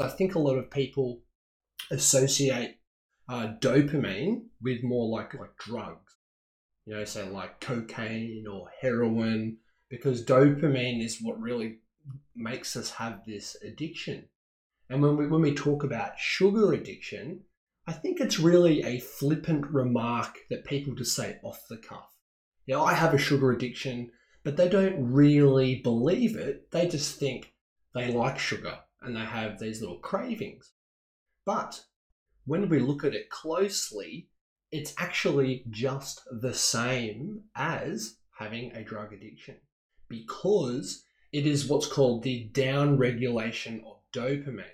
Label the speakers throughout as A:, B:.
A: I think a lot of people associate uh, dopamine with more like like drugs, you know, say like cocaine or heroin, because dopamine is what really makes us have this addiction. And when we when we talk about sugar addiction, I think it's really a flippant remark that people just say off the cuff. Yeah, I have a sugar addiction, but they don't really believe it. They just think they like sugar and they have these little cravings. But when we look at it closely, it's actually just the same as having a drug addiction because it is what's called the down regulation of dopamine.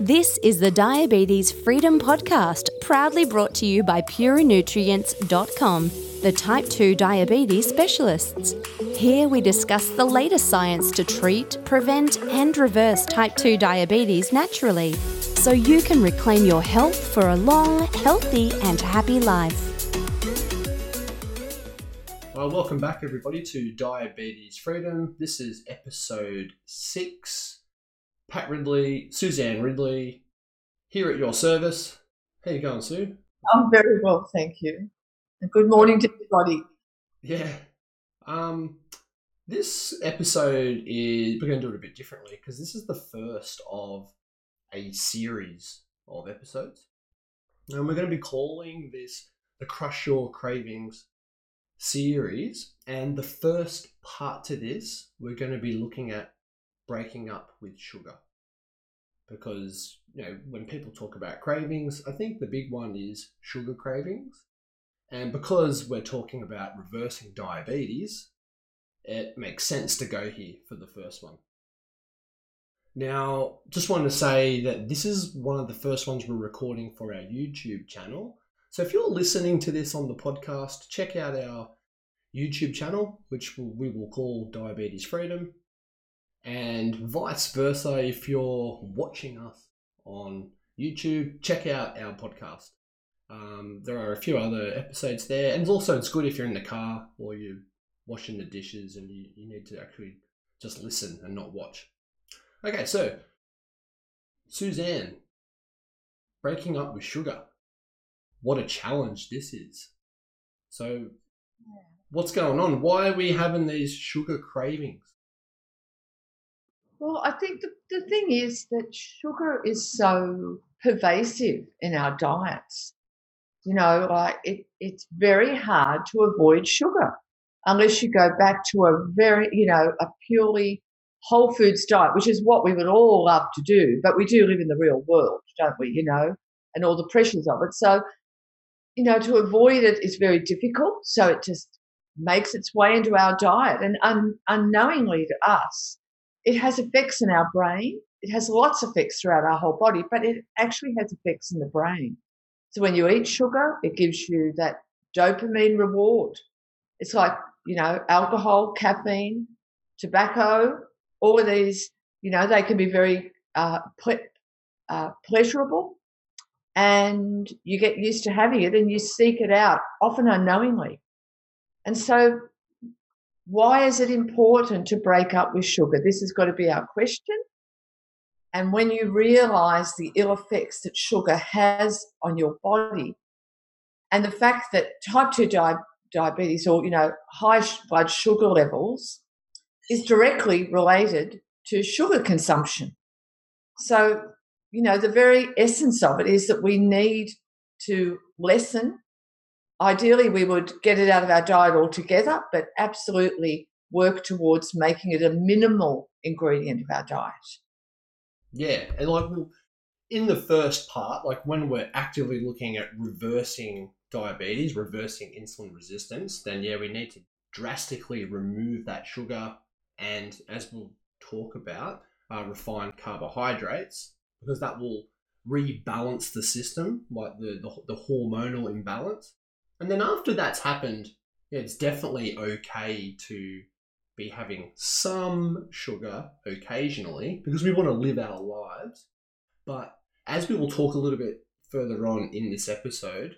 B: This is the Diabetes Freedom Podcast, proudly brought to you by PureNutrients.com, the type 2 diabetes specialists. Here we discuss the latest science to treat, prevent, and reverse type 2 diabetes naturally, so you can reclaim your health for a long, healthy, and happy life.
A: Well, welcome back, everybody, to Diabetes Freedom. This is episode six. Pat Ridley, Suzanne Ridley, here at your service. How you going, Sue?
C: I'm very well, thank you. Good morning to everybody.
A: Yeah. Um, this episode is we're going to do it a bit differently because this is the first of a series of episodes, and we're going to be calling this the Crush Your Cravings series. And the first part to this, we're going to be looking at breaking up with sugar. Because, you know, when people talk about cravings, I think the big one is sugar cravings. And because we're talking about reversing diabetes, it makes sense to go here for the first one. Now, just want to say that this is one of the first ones we're recording for our YouTube channel. So if you're listening to this on the podcast, check out our YouTube channel, which we will call Diabetes Freedom. And vice versa, if you're watching us on YouTube, check out our podcast. Um, there are a few other episodes there, and also it's good if you're in the car or you're washing the dishes and you, you need to actually just listen and not watch. Okay, so Suzanne, breaking up with sugar. What a challenge this is. So, what's going on? Why are we having these sugar cravings?
C: Well, I think the, the thing is that sugar is so pervasive in our diets. You know, like it, it's very hard to avoid sugar unless you go back to a very, you know, a purely whole foods diet, which is what we would all love to do, but we do live in the real world, don't we? You know, and all the pressures of it. So, you know, to avoid it is very difficult. So it just makes its way into our diet, and un- unknowingly to us, it has effects in our brain. It has lots of effects throughout our whole body, but it actually has effects in the brain. So when you eat sugar, it gives you that dopamine reward. It's like, you know, alcohol, caffeine, tobacco, all of these, you know, they can be very uh, ple- uh, pleasurable and you get used to having it and you seek it out, often unknowingly. And so why is it important to break up with sugar? This has got to be our question. And when you realize the ill effects that sugar has on your body, and the fact that type 2 di- diabetes or, you know, high blood sugar levels is directly related to sugar consumption. So, you know, the very essence of it is that we need to lessen ideally we would get it out of our diet altogether, but absolutely work towards making it a minimal ingredient of our diet.
A: Yeah, and like in the first part, like when we're actively looking at reversing diabetes, reversing insulin resistance, then yeah, we need to drastically remove that sugar and, as we'll talk about, uh, refined carbohydrates because that will rebalance the system, like the, the, the hormonal imbalance. And then after that's happened, yeah, it's definitely okay to be having some sugar occasionally because we want to live our lives. But as we will talk a little bit further on in this episode,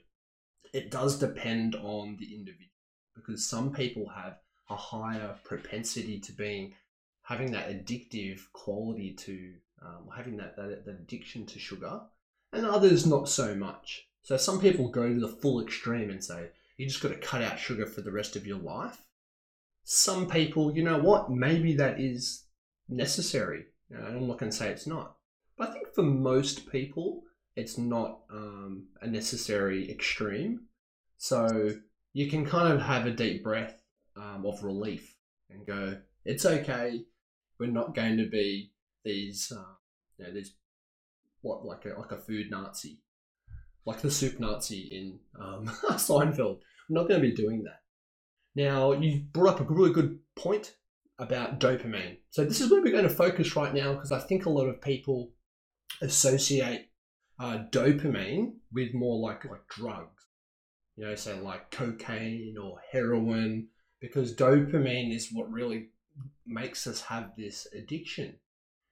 A: it does depend on the individual because some people have a higher propensity to being having that addictive quality to um, having that, that, that addiction to sugar, and others not so much. So some people go to the full extreme and say, you just got to cut out sugar for the rest of your life. Some people, you know what, maybe that is necessary. I'm not going to say it's not. But I think for most people, it's not um, a necessary extreme. So you can kind of have a deep breath um, of relief and go, it's okay. We're not going to be these, uh, you know, these what like a like a food Nazi, like the soup Nazi in um, Seinfeld. We're not going to be doing that. Now you brought up a really good point about dopamine. So this is where we're going to focus right now because I think a lot of people associate uh, dopamine with more like like drugs. You know, say like cocaine or heroin, because dopamine is what really makes us have this addiction.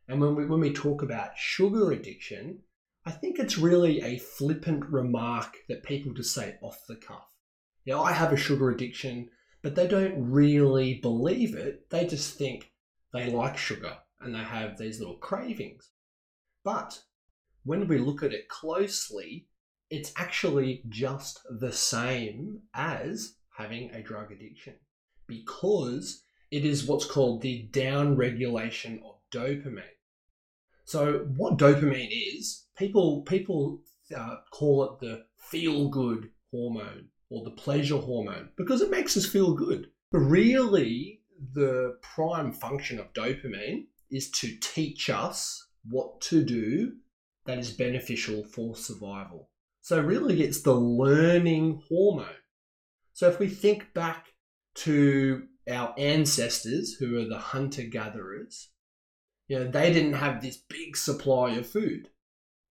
A: And when we when we talk about sugar addiction, I think it's really a flippant remark that people just say off the cuff. You know, I have a sugar addiction, but they don't really believe it. They just think they like sugar and they have these little cravings. But when we look at it closely, it's actually just the same as having a drug addiction because it is what's called the down regulation of dopamine. So, what dopamine is, people people uh, call it the feel good hormone or the pleasure hormone because it makes us feel good. But really, the prime function of dopamine is to teach us what to do that is beneficial for survival. So, really, it's the learning hormone. So, if we think back to our ancestors, who are the hunter gatherers, you know, they didn't have this big supply of food.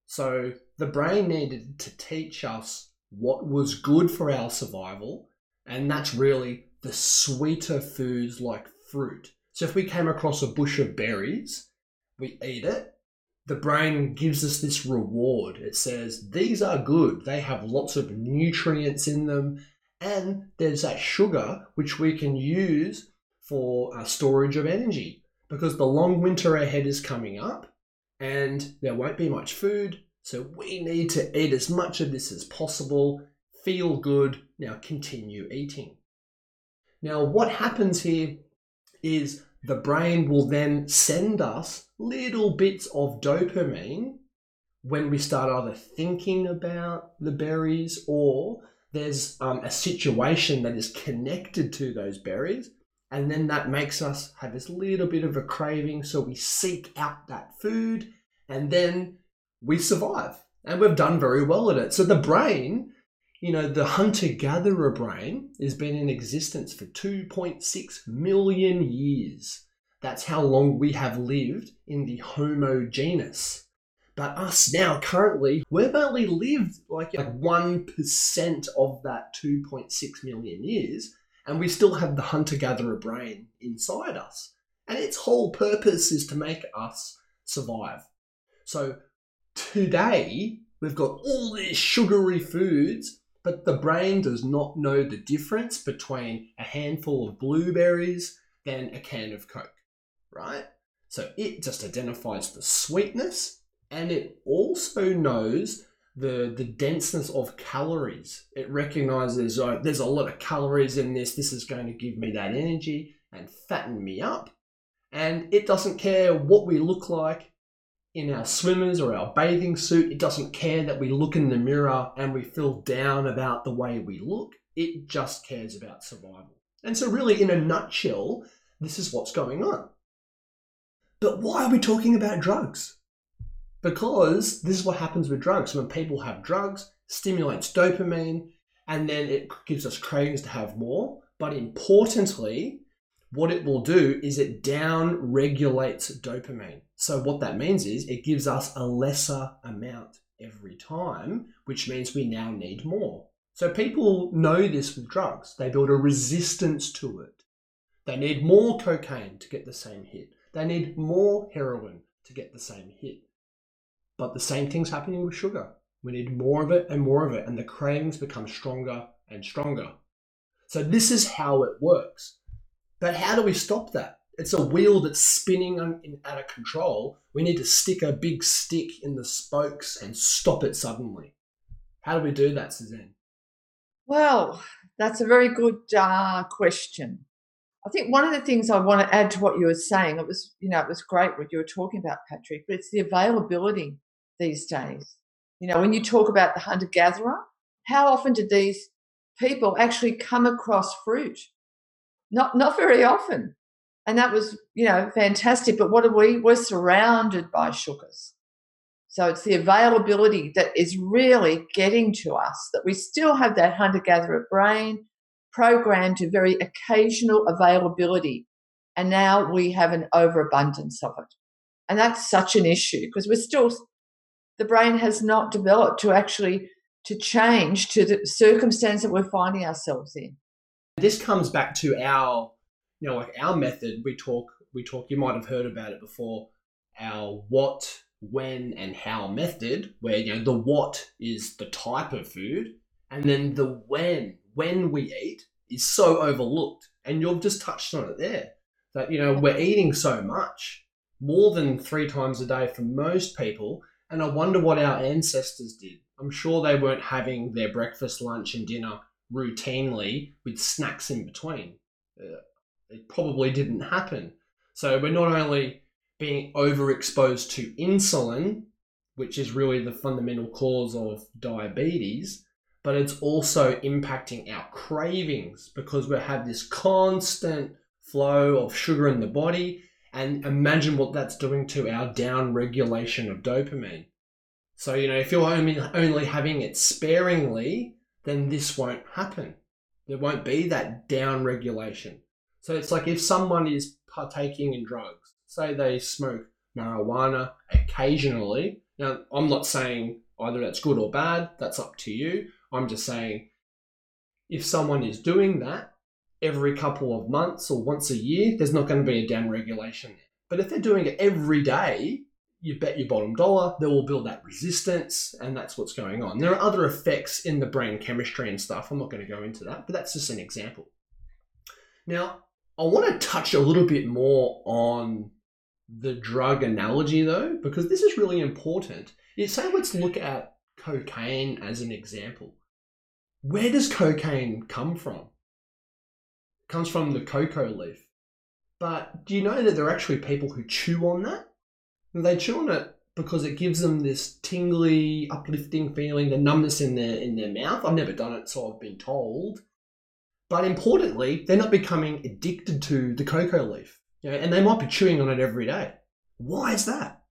A: So, the brain needed to teach us what was good for our survival, and that's really the sweeter foods like fruit. So, if we came across a bush of berries, we eat it, the brain gives us this reward. It says, These are good. They have lots of nutrients in them. And there's that sugar which we can use for uh, storage of energy because the long winter ahead is coming up and there won't be much food. So we need to eat as much of this as possible, feel good, now continue eating. Now, what happens here is the brain will then send us little bits of dopamine when we start either thinking about the berries or there's um, a situation that is connected to those berries. And then that makes us have this little bit of a craving. So we seek out that food and then we survive. And we've done very well at it. So the brain, you know, the hunter gatherer brain has been in existence for 2.6 million years. That's how long we have lived in the Homo genus. But us now, currently, we've only lived like, like 1% of that 2.6 million years, and we still have the hunter gatherer brain inside us. And its whole purpose is to make us survive. So today, we've got all these sugary foods, but the brain does not know the difference between a handful of blueberries than a can of Coke right? So it just identifies the sweetness and it also knows the the denseness of calories. It recognizes oh, there's a lot of calories in this. This is going to give me that energy and fatten me up. And it doesn't care what we look like in our swimmers or our bathing suit. It doesn't care that we look in the mirror and we feel down about the way we look. It just cares about survival. And so, really, in a nutshell, this is what's going on. But why are we talking about drugs? Because this is what happens with drugs. When people have drugs, stimulates dopamine, and then it gives us cravings to have more. But importantly, what it will do is it down regulates dopamine. So, what that means is it gives us a lesser amount every time, which means we now need more. So, people know this with drugs, they build a resistance to it. They need more cocaine to get the same hit. They need more heroin to get the same hit. But the same thing's happening with sugar. We need more of it and more of it, and the cravings become stronger and stronger. So, this is how it works. But how do we stop that? it's a wheel that's spinning in, out of control. We need to stick a big stick in the spokes and stop it suddenly. How do we do that, Suzanne?
C: Well, that's a very good uh, question. I think one of the things I want to add to what you were saying, it was, you know, it was great what you were talking about, Patrick, but it's the availability these days. You know, when you talk about the hunter gatherer, how often do these people actually come across fruit? Not not very often. And that was, you know, fantastic. But what are we? We're surrounded by sugars. So it's the availability that is really getting to us, that we still have that hunter gatherer brain programmed to very occasional availability. And now we have an overabundance of it. And that's such an issue because we're still, the brain has not developed to actually to change to the circumstance that we're finding ourselves in.
A: This comes back to our, you know, like our method. We talk, we talk. You might have heard about it before. Our what, when, and how method, where you know the what is the type of food, and then the when, when we eat, is so overlooked. And you've just touched on it there. That you know we're eating so much, more than three times a day for most people, and I wonder what our ancestors did. I'm sure they weren't having their breakfast, lunch, and dinner routinely with snacks in between. Uh, it probably didn't happen. So we're not only being overexposed to insulin, which is really the fundamental cause of diabetes, but it's also impacting our cravings because we have this constant flow of sugar in the body. And imagine what that's doing to our down regulation of dopamine. So, you know, if you're only, only having it sparingly, then this won't happen. There won't be that down regulation. So it's like if someone is partaking in drugs, say they smoke marijuana occasionally. Now, I'm not saying either that's good or bad, that's up to you. I'm just saying if someone is doing that every couple of months or once a year, there's not going to be a down regulation. But if they're doing it every day, you bet your bottom dollar they will build that resistance, and that's what's going on. There are other effects in the brain chemistry and stuff. I'm not going to go into that, but that's just an example. Now, I want to touch a little bit more on the drug analogy though, because this is really important. You say let's look at cocaine as an example. Where does cocaine come from? It comes from the cocoa leaf. But do you know that there are actually people who chew on that? They chew on it because it gives them this tingly, uplifting feeling, the numbness in their in their mouth. I've never done it, so I've been told. But importantly, they're not becoming addicted to the cocoa leaf. You know, and they might be chewing on it every day. Why is that?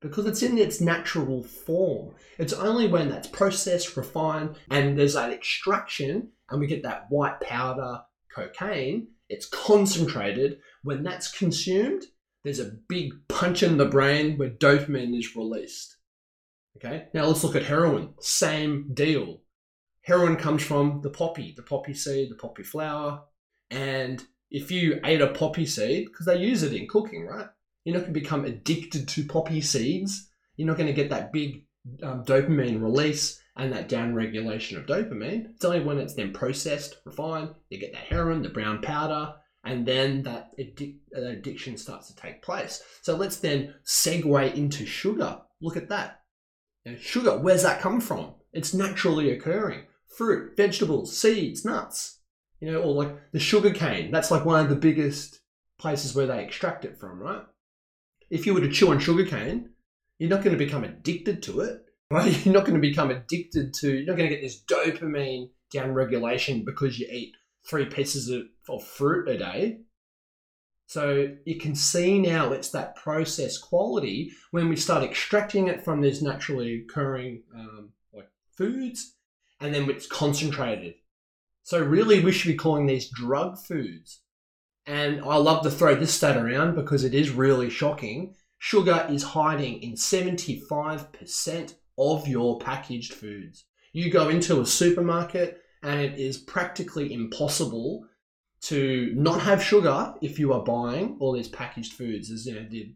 A: Because it's in its natural form. It's only when that's processed, refined, and there's that extraction, and we get that white powder cocaine, it's concentrated. When that's consumed, there's a big punch in the brain where dopamine is released. Okay, now let's look at heroin. Same deal. Heroin comes from the poppy, the poppy seed, the poppy flower. And if you ate a poppy seed, because they use it in cooking, right? You're not going to become addicted to poppy seeds. You're not going to get that big um, dopamine release and that downregulation of dopamine. It's only when it's then processed, refined, you get that heroin, the brown powder, and then that addic- addiction starts to take place. So let's then segue into sugar. Look at that. Now, sugar, where's that come from? It's naturally occurring. Fruit, vegetables, seeds, nuts. You know, or like the sugar cane. That's like one of the biggest places where they extract it from, right? If you were to chew on sugar cane, you're not going to become addicted to it, right? You're not going to become addicted to, you're not going to get this dopamine down regulation because you eat three pieces of, of fruit a day. So you can see now it's that process quality when we start extracting it from these naturally occurring um, like foods, and then it's concentrated. So really, we should be calling these drug foods. And I love to throw this stat around because it is really shocking. Sugar is hiding in 75% of your packaged foods. You go into a supermarket, and it is practically impossible to not have sugar if you are buying all these packaged foods as you know did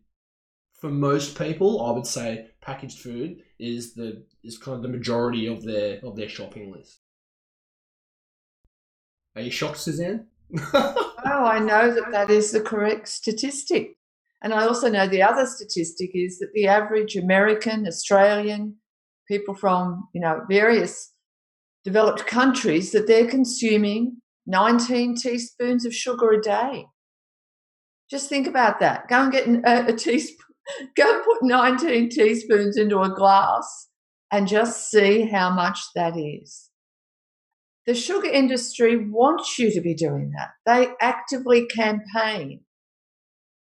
A: for most people i would say packaged food is the is kind of the majority of their of their shopping list are you shocked suzanne
C: oh, I know that that is the correct statistic. And I also know the other statistic is that the average American, Australian, people from, you know, various developed countries that they're consuming 19 teaspoons of sugar a day. Just think about that. Go and get a, a teaspoon, go and put 19 teaspoons into a glass and just see how much that is. The sugar industry wants you to be doing that. They actively campaign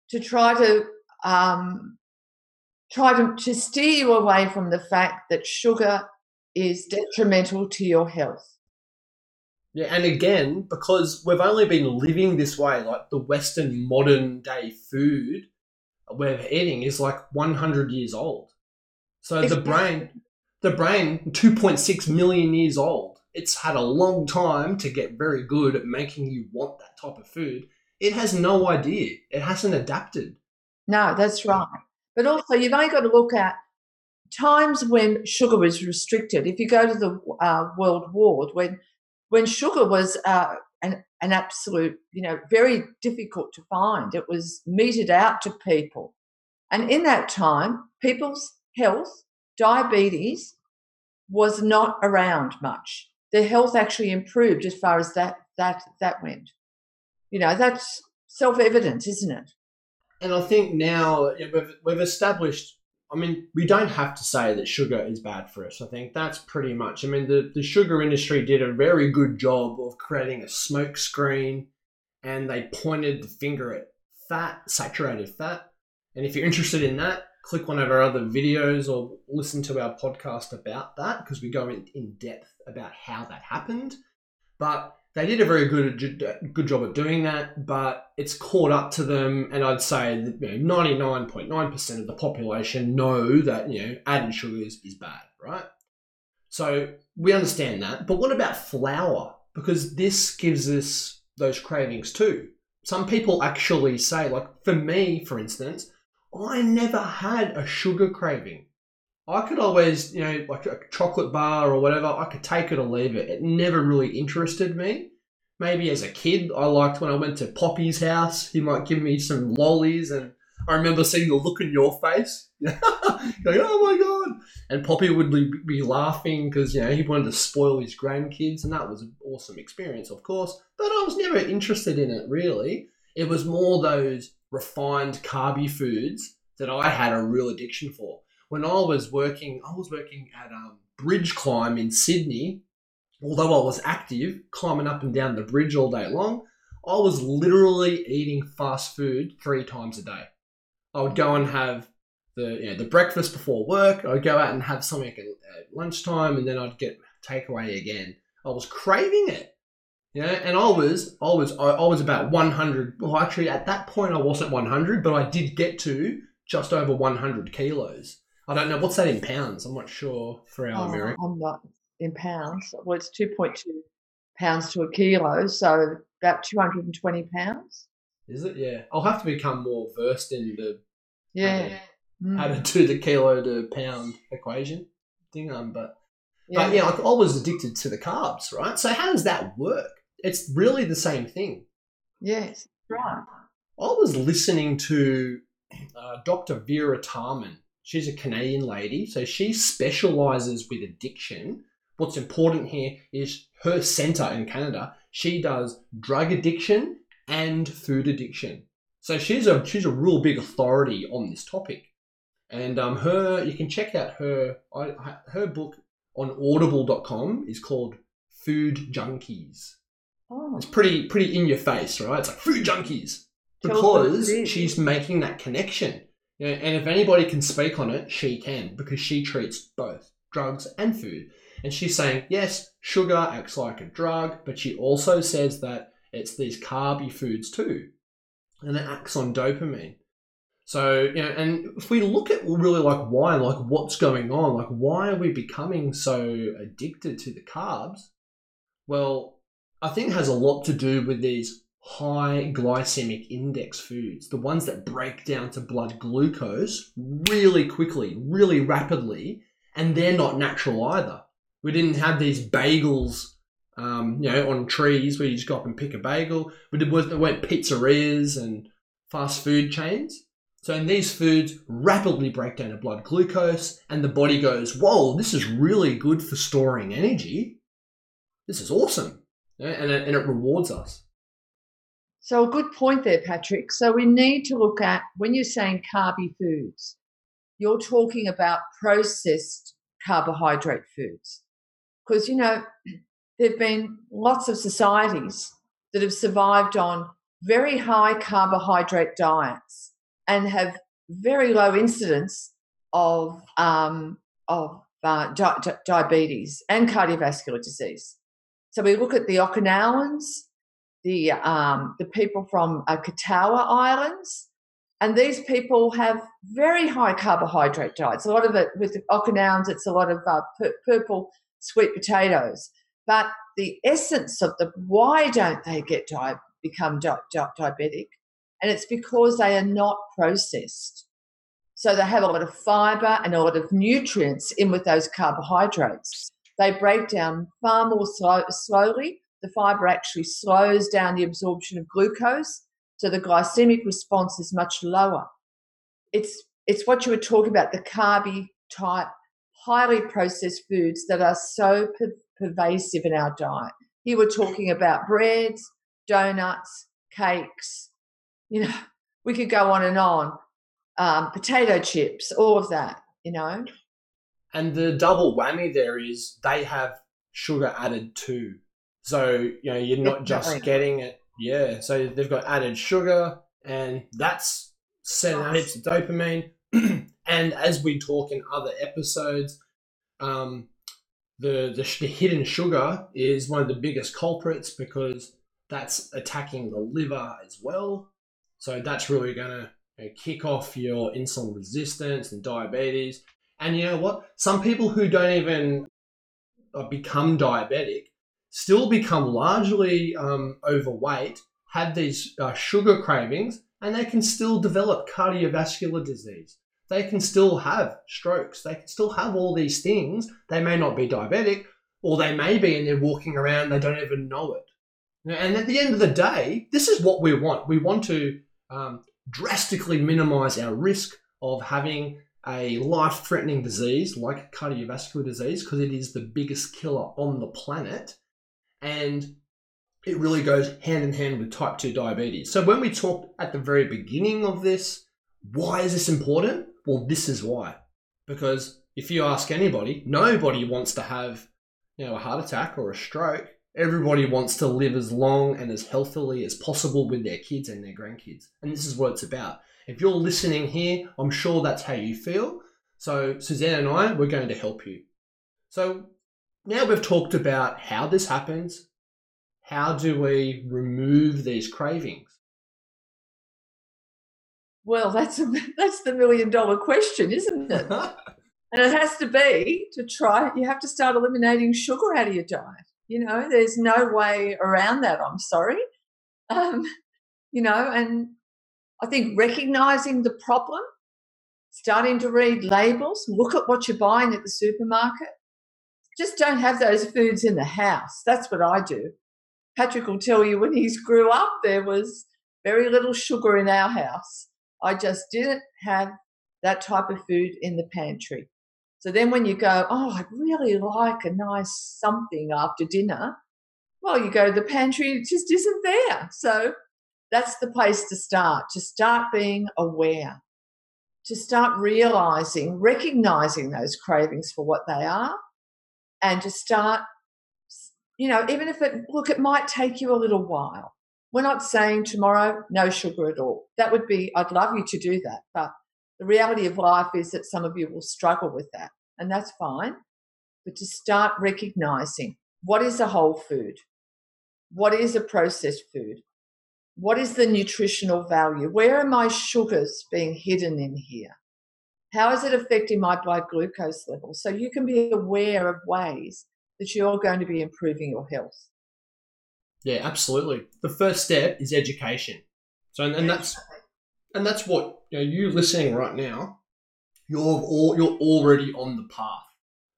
C: to try to um, try to, to steer you away from the fact that sugar is detrimental to your health.
A: Yeah, and again, because we've only been living this way, like the Western modern day food we're eating is like 100 years old. So the brain, the brain, 2.6 million years old. It's had a long time to get very good at making you want that type of food. It has no idea. It hasn't adapted.
C: No, that's right. But also, you've only got to look at times when sugar was restricted. If you go to the uh, World War, when when sugar was uh, an, an absolute, you know, very difficult to find, it was meted out to people. And in that time, people's health, diabetes, was not around much. Their health actually improved as far as that that that went. You know, that's self evident, isn't it?
A: And I think now we've, we've established I mean, we don't have to say that sugar is bad for us. I think that's pretty much. I mean, the, the sugar industry did a very good job of creating a smoke screen and they pointed the finger at fat, saturated fat. And if you're interested in that, click one of our other videos or listen to our podcast about that because we go in, in depth about how that happened. But they did a very good good job at doing that, but it's caught up to them, and I'd say that 99.9% of the population know that you know added sugars is bad, right? So we understand that, but what about flour? Because this gives us those cravings too. Some people actually say, like for me, for instance, I never had a sugar craving. I could always, you know, like a chocolate bar or whatever, I could take it or leave it. It never really interested me. Maybe as a kid, I liked when I went to Poppy's house. He might give me some lollies, and I remember seeing the look in your face, going, "Oh my god!" And Poppy would be laughing because you know he wanted to spoil his grandkids, and that was an awesome experience, of course. But I was never interested in it really. It was more those refined carby foods that I had a real addiction for when I was working, I was working at um, Bridge Climb in Sydney. Although I was active, climbing up and down the bridge all day long, I was literally eating fast food three times a day. I would go and have the you know, the breakfast before work. I'd go out and have something at, lunchtime, and then I'd get takeaway again. I was craving it. Know, and I was, I was, I, I was about 100. Well, actually, at that point, I wasn't 100, but I did get to just over 100 kilos. I don't know what's that in pounds. I'm not sure for our
C: Oh,
A: American.
C: I'm not in pounds. Well, it's 2.2 pounds to a kilo, so about 220 pounds.
A: Is it? Yeah, I'll have to become more versed in the
C: Yeah.
A: how
C: Mm.
A: to do the kilo to pound equation thing. Um, but but yeah, like I was addicted to the carbs, right? So how does that work? It's really the same thing.
C: Yes. Right.
A: I was listening to uh, Dr. Vera Tarman. She's a Canadian lady, so she specializes with addiction. What's important here is her center in Canada. She does drug addiction and food addiction. So she's a she's a real big authority on this topic. And um, her you can check out her her book on audible.com is called Food Junkies.
C: Oh,
A: It's pretty pretty in your face, right? It's like food junkies
C: Tell us what it
A: because she's making that connection. You know, and if anybody can speak on it, she can because she treats both drugs and food. And she's saying, yes, sugar acts like a drug, but she also says that it's these carby foods too, and it acts on dopamine. So, you know, and if we look at really like why, like what's going on, like why are we becoming so addicted to the carbs? Well, I think has a lot to do with these high glycemic index foods, the ones that break down to blood glucose really quickly, really rapidly, and they're not natural either. We didn't have these bagels um, you know, on trees where you just go up and pick a bagel. It, was, it weren't pizzerias and fast food chains. So in these foods rapidly break down the blood glucose, and the body goes, "Whoa, this is really good for storing energy. This is awesome," and it, and it rewards us.
C: So, a good point there, Patrick. So, we need to look at when you're saying carby foods, you're talking about processed carbohydrate foods. Because, you know, there have been lots of societies that have survived on very high carbohydrate diets and have very low incidence of, um, of uh, di- di- diabetes and cardiovascular disease. So, we look at the Okinawans the um, the people from uh, Kitava Islands, and these people have very high carbohydrate diets. A lot of it with the Okinawans, it's a lot of uh, purple sweet potatoes. But the essence of the why don't they get di- become di- di- diabetic, and it's because they are not processed. So they have a lot of fiber and a lot of nutrients in with those carbohydrates. They break down far more slow- slowly the fiber actually slows down the absorption of glucose, so the glycemic response is much lower. It's it's what you were talking about the carby type, highly processed foods that are so per- pervasive in our diet. Here we're talking about breads, donuts, cakes. You know, we could go on and on. Um, potato chips, all of that. You know.
A: And the double whammy there is they have sugar added too. So you know you're not just getting it. Yeah. So they've got added sugar, and that's sending out heaps of dopamine. and as we talk in other episodes, um, the, the the hidden sugar is one of the biggest culprits because that's attacking the liver as well. So that's really going to you know, kick off your insulin resistance and diabetes. And you know what? Some people who don't even uh, become diabetic still become largely um, overweight, have these uh, sugar cravings, and they can still develop cardiovascular disease. They can still have strokes. They can still have all these things. They may not be diabetic, or they may be and they're walking around, they don't even know it. And at the end of the day, this is what we want. We want to um, drastically minimize our risk of having a life threatening disease like cardiovascular disease because it is the biggest killer on the planet and it really goes hand in hand with type 2 diabetes. So when we talked at the very beginning of this, why is this important? Well, this is why. Because if you ask anybody, nobody wants to have, you know, a heart attack or a stroke. Everybody wants to live as long and as healthily as possible with their kids and their grandkids. And this is what it's about. If you're listening here, I'm sure that's how you feel. So Suzanne and I, we're going to help you. So now we've talked about how this happens, how do we remove these cravings?
C: Well, that's a, that's the million dollar question, isn't it? and it has to be to try. You have to start eliminating sugar out of your diet. You know, there's no way around that. I'm sorry. Um, you know, and I think recognizing the problem, starting to read labels, look at what you're buying at the supermarket, just don't have those foods in the house. That's what I do. Patrick will tell you when he grew up, there was very little sugar in our house. I just didn't have that type of food in the pantry. So then when you go, oh, I'd really like a nice something after dinner, well, you go to the pantry, it just isn't there. So that's the place to start, to start being aware, to start realizing, recognizing those cravings for what they are, and to start, you know, even if it, look, it might take you a little while. We're not saying tomorrow, no sugar at all. That would be, I'd love you to do that. But the reality of life is that some of you will struggle with that, and that's fine. But to start recognizing what is a whole food? What is a processed food? What is the nutritional value? Where are my sugars being hidden in here? How is it affecting my blood glucose level? So you can be aware of ways that you're going to be improving your health.
A: Yeah, absolutely. The first step is education. So, and, and that's and that's what you know. You listening right now, you're all you're already on the path.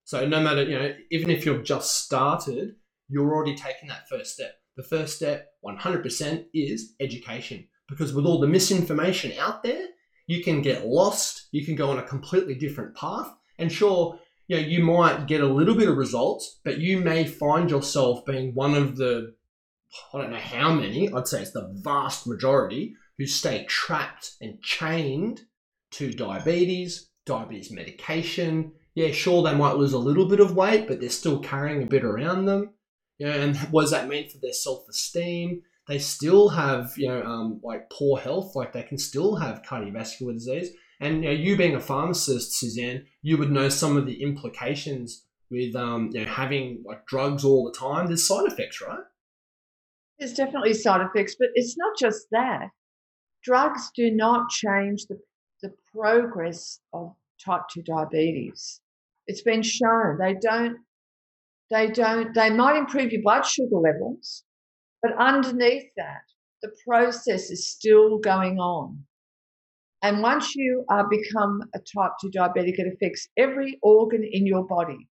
A: So no matter you know, even if you've just started, you're already taking that first step. The first step, 100%, is education. Because with all the misinformation out there, you can get lost, you can go on a completely different path. And sure, you know, you might get a little bit of results, but you may find yourself being one of the, I don't know how many, I'd say it's the vast majority who stay trapped and chained to diabetes, diabetes medication. Yeah, sure, they might lose a little bit of weight, but they're still carrying a bit around them. Yeah, and what does that mean for their self esteem? They still have, you know, um, like poor health, like they can still have cardiovascular disease. And you, know, you being a pharmacist, Suzanne, you would know some of the implications with um, you know, having like drugs all the time. There's side effects, right?
C: There's definitely side effects, but it's not just that. Drugs do not change the, the progress of type 2 diabetes. It's been shown they don't they don't they might improve your blood sugar levels, but underneath that, the process is still going on. And once you uh, become a type 2 diabetic, it affects every organ in your body.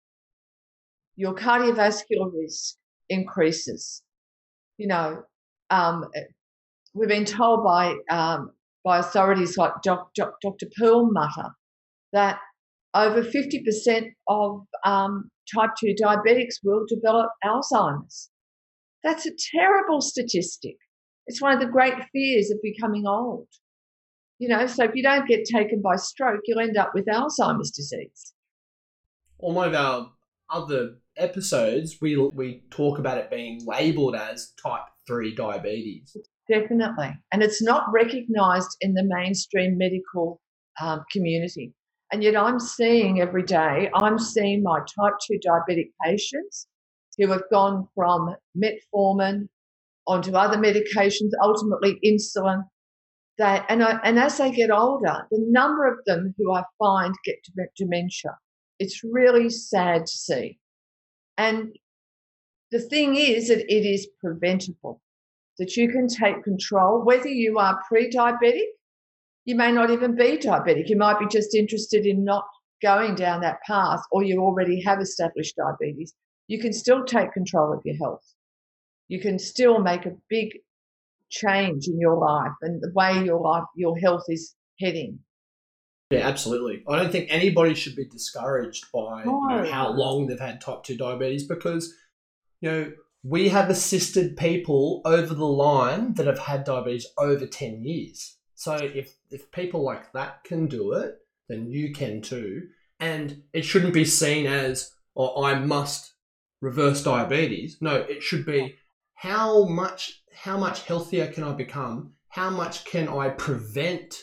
C: Your cardiovascular risk increases. You know, um, we've been told by um, by authorities like Doc, Doc, Dr. Perlmutter that over 50% of um, type 2 diabetics will develop Alzheimer's. That's a terrible statistic. It's one of the great fears of becoming old. You know, so if you don't get taken by stroke, you'll end up with Alzheimer's disease.
A: On one of our other episodes, we we talk about it being labelled as type three diabetes.
C: Definitely, and it's not recognised in the mainstream medical um, community. And yet, I'm seeing every day. I'm seeing my type two diabetic patients who have gone from metformin onto other medications, ultimately insulin. That and I, and as they get older, the number of them who I find get dementia. It's really sad to see. And the thing is that it is preventable, that you can take control, whether you are pre diabetic, you may not even be diabetic. You might be just interested in not going down that path, or you already have established diabetes. You can still take control of your health. You can still make a big change in your life and the way your life, your health is heading.
A: Yeah, absolutely. I don't think anybody should be discouraged by you know, how long they've had type 2 diabetes because, you know, we have assisted people over the line that have had diabetes over 10 years. So if, if people like that can do it, then you can too. And it shouldn't be seen as, oh, I must reverse diabetes. No, it should be how much how much healthier can I become? How much can I prevent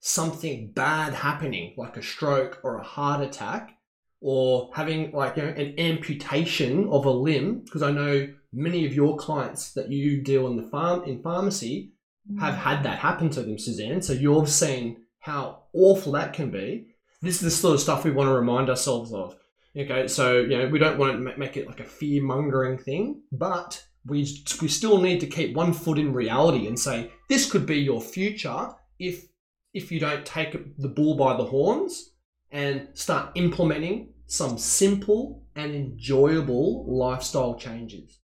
A: something bad happening, like a stroke or a heart attack, or having like you know, an amputation of a limb? Because I know many of your clients that you deal in the farm in pharmacy have mm. had that happen to them, Suzanne. So you've seen how awful that can be. This is the sort of stuff we want to remind ourselves of. Okay, so you know we don't want to make it like a fear mongering thing, but we we still need to keep one foot in reality and say this could be your future if if you don't take the bull by the horns and start implementing some simple and enjoyable lifestyle changes.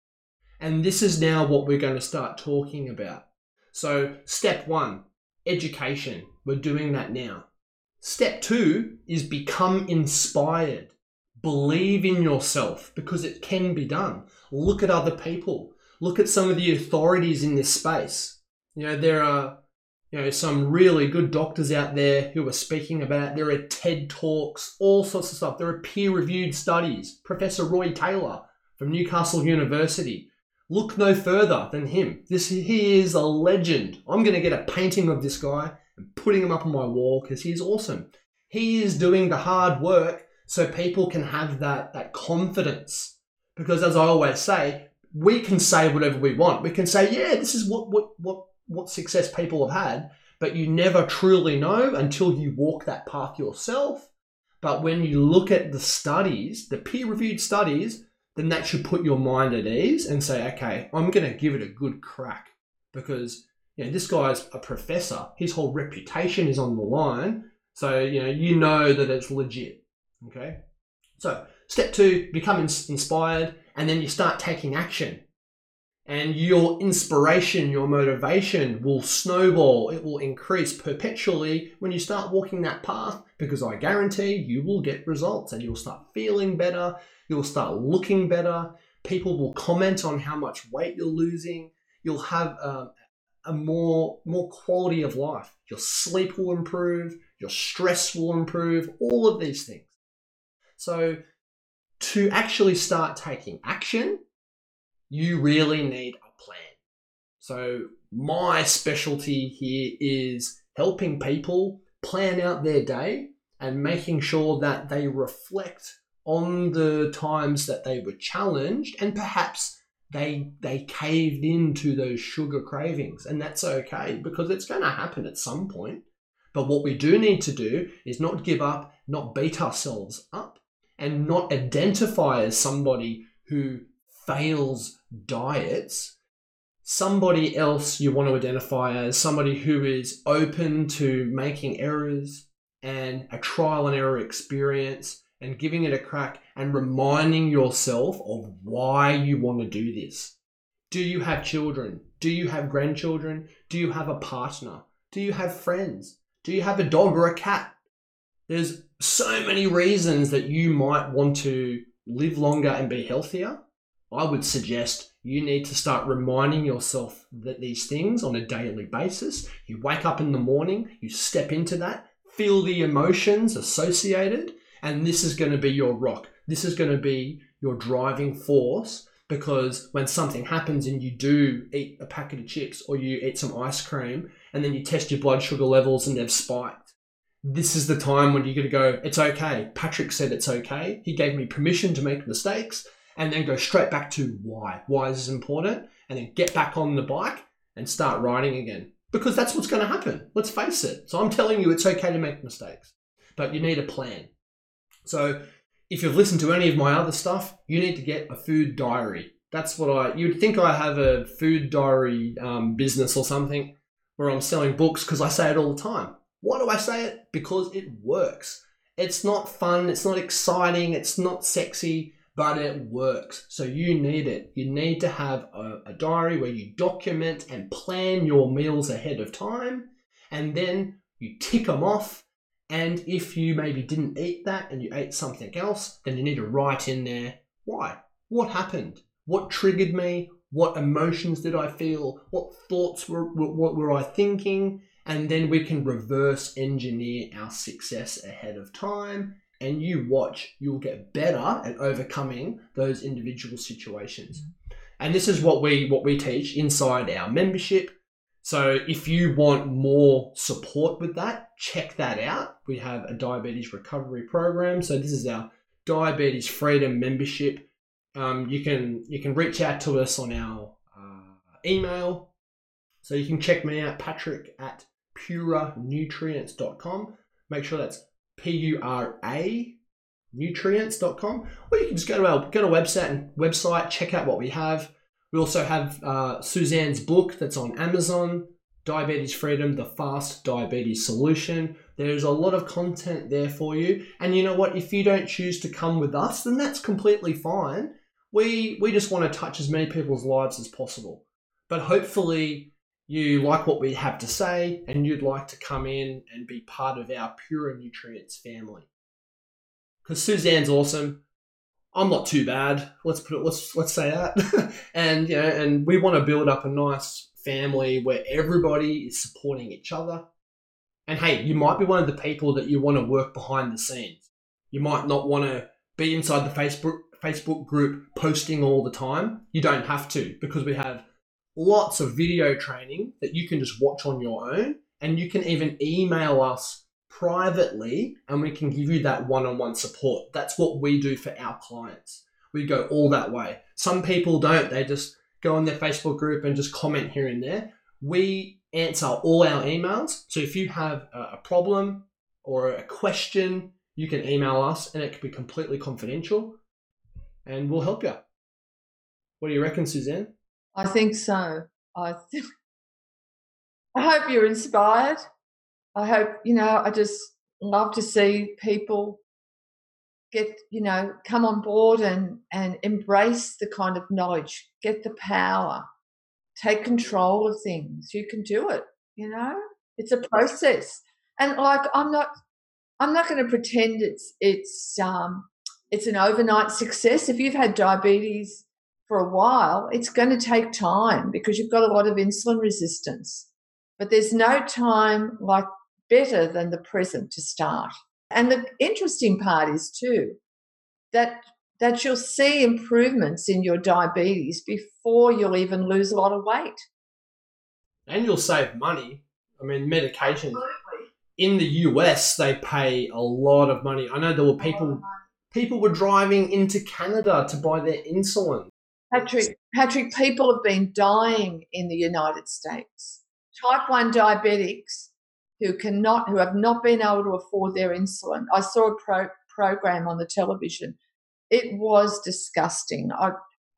A: And this is now what we're going to start talking about. So, step one, education. We're doing that now. Step two is become inspired. Believe in yourself because it can be done. Look at other people. Look at some of the authorities in this space. You know, there are you know some really good doctors out there who are speaking about it. There are TED Talks, all sorts of stuff. There are peer-reviewed studies. Professor Roy Taylor from Newcastle University. Look no further than him. This he is a legend. I'm going to get a painting of this guy and putting him up on my wall because he's awesome. He is doing the hard work so people can have that that confidence. Because as I always say, we can say whatever we want. We can say, yeah, this is what what what what success people have had, but you never truly know until you walk that path yourself. But when you look at the studies, the peer-reviewed studies, then that should put your mind at ease and say, okay, I'm going to give it a good crack because you know this guy's a professor. His whole reputation is on the line, so you know you know that it's legit. Okay. So, Step two, become ins- inspired, and then you start taking action. And your inspiration, your motivation will snowball. It will increase perpetually when you start walking that path because I guarantee you will get results and you'll start feeling better. You'll start looking better. People will comment on how much weight you're losing. You'll have um, a more more quality of life. Your sleep will improve, your stress will improve, all of these things. So to actually start taking action, you really need a plan. So my specialty here is helping people plan out their day and making sure that they reflect on the times that they were challenged and perhaps they they caved into those sugar cravings and that's okay because it's going to happen at some point but what we do need to do is not give up not beat ourselves up and not identify as somebody who fails diets somebody else you want to identify as somebody who is open to making errors and a trial and error experience and giving it a crack and reminding yourself of why you want to do this. Do you have children? Do you have grandchildren? Do you have a partner? Do you have friends? Do you have a dog or a cat? There's so many reasons that you might want to live longer and be healthier. I would suggest you need to start reminding yourself that these things on a daily basis. You wake up in the morning, you step into that, feel the emotions associated, and this is going to be your rock. This is going to be your driving force because when something happens and you do eat a packet of chips or you eat some ice cream and then you test your blood sugar levels and they've spiked, this is the time when you're going to go, it's okay. Patrick said it's okay. He gave me permission to make mistakes and then go straight back to why. Why is this important? And then get back on the bike and start riding again because that's what's going to happen. Let's face it. So I'm telling you, it's okay to make mistakes, but you need a plan. So if you've listened to any of my other stuff, you need to get a food diary. That's what I. You'd think I have a food diary um, business or something where I'm selling books because I say it all the time. Why do I say it? Because it works. It's not fun. It's not exciting. It's not sexy, but it works. So you need it. You need to have a, a diary where you document and plan your meals ahead of time, and then you tick them off and if you maybe didn't eat that and you ate something else, then you need to write in there why. What happened? What triggered me? What emotions did I feel? What thoughts were, what were I thinking? And then we can reverse engineer our success ahead of time. And you watch, you'll get better at overcoming those individual situations. And this is what we what we teach inside our membership so if you want more support with that, check that out. We have a diabetes recovery program. So this is our diabetes freedom membership. Um, you can you can reach out to us on our uh, email. So you can check me out, Patrick at puranutrients.com. Make sure that's P U R A nutrients.com. Or you can just go to our go to website and website, check out what we have. We also have uh, Suzanne's book that's on Amazon, Diabetes Freedom, the Fast Diabetes Solution. There's a lot of content there for you. And you know what? If you don't choose to come with us, then that's completely fine. We, we just want to touch as many people's lives as possible. But hopefully, you like what we have to say and you'd like to come in and be part of our Pura Nutrients family. Because Suzanne's awesome. I'm not too bad. Let's put it. Let's let's say that. and you know, and we want to build up a nice family where everybody is supporting each other. And hey, you might be one of the people that you want to work behind the scenes. You might not want to be inside the Facebook Facebook group posting all the time. You don't have to because we have lots of video training that you can just watch on your own, and you can even email us privately and we can give you that one on one support. That's what we do for our clients. We go all that way. Some people don't, they just go on their Facebook group and just comment here and there. We answer all our emails. So if you have a problem or a question, you can email us and it can be completely confidential and we'll help you. What do you reckon, Suzanne?
C: I think so. I, th- I hope you're inspired. I hope, you know, I just love to see people get you know come on board and and embrace the kind of knowledge get the power take control of things you can do it you know it's a process and like i'm not i'm not going to pretend it's it's um it's an overnight success if you've had diabetes for a while it's going to take time because you've got a lot of insulin resistance but there's no time like better than the present to start and the interesting part is too that that you'll see improvements in your diabetes before you'll even lose a lot of weight.
A: And you'll save money. I mean, medication.
C: Absolutely.
A: In the US, they pay a lot of money. I know there were people people were driving into Canada to buy their insulin.
C: Patrick, Patrick, people have been dying in the United States. Type 1 diabetics who cannot who have not been able to afford their insulin. I saw a pro, program on the television. It was disgusting. I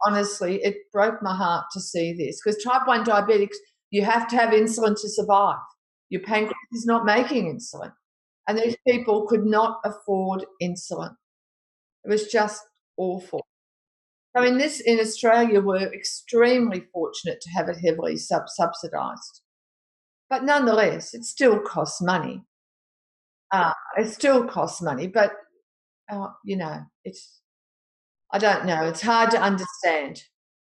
C: honestly, it broke my heart to see this because type 1 diabetics, you have to have insulin to survive. Your pancreas is not making insulin. And these people could not afford insulin. It was just awful. So in this in Australia, we're extremely fortunate to have it heavily sub- subsidised. But nonetheless, it still costs money. Uh, it still costs money, but uh, you know, it's I don't know. It's hard to understand.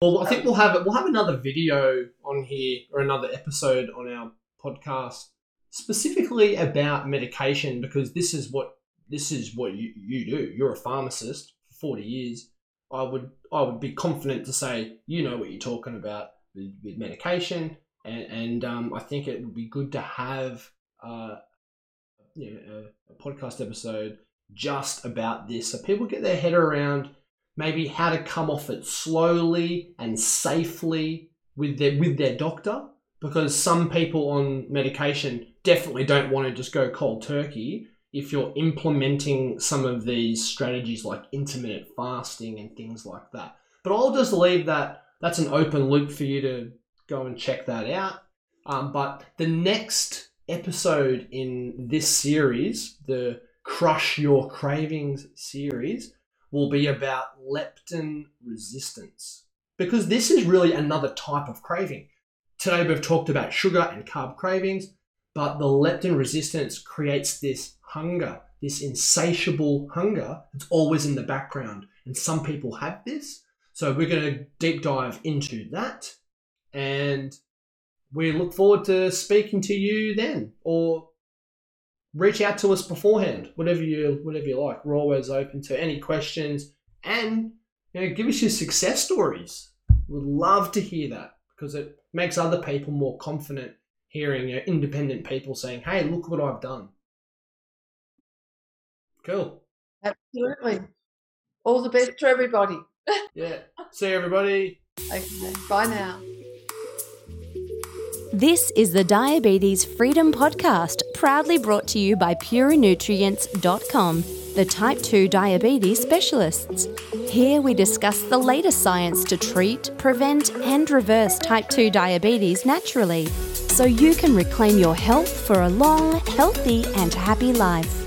A: Well, I think we'll have we'll have another video on here or another episode on our podcast specifically about medication because this is what this is what you, you do. You're a pharmacist for forty years. I would I would be confident to say you know what you're talking about with, with medication, and, and um, I think it would be good to have uh, you know, a, a podcast episode just about this so people get their head around maybe how to come off it slowly and safely with their with their doctor because some people on medication definitely don't want to just go cold turkey if you're implementing some of these strategies like intermittent fasting and things like that. But i'll just leave that that's an open loop for you to go and check that out. Um, but the next episode in this series the crush your cravings series will be about leptin resistance. Because this is really another type of craving. Today we've talked about sugar and carb cravings, but the leptin resistance creates this hunger, this insatiable hunger that's always in the background. And some people have this. So we're going to deep dive into that. And we look forward to speaking to you then or reach out to us beforehand, whatever you whatever you like. We're always open to any questions and you know, give us your success stories. We'd love to hear that because it makes other people more confident hearing you know, independent people saying, "Hey, look what I've done." Cool.
C: Absolutely. All the best to everybody.
A: yeah. See you, everybody.
C: Okay. Bye now.
B: This is the Diabetes Freedom Podcast, proudly brought to you by PuraNutrients.com, the type 2 diabetes specialists. Here we discuss the latest science to treat, prevent, and reverse type 2 diabetes naturally, so you can reclaim your health for a long, healthy, and happy life.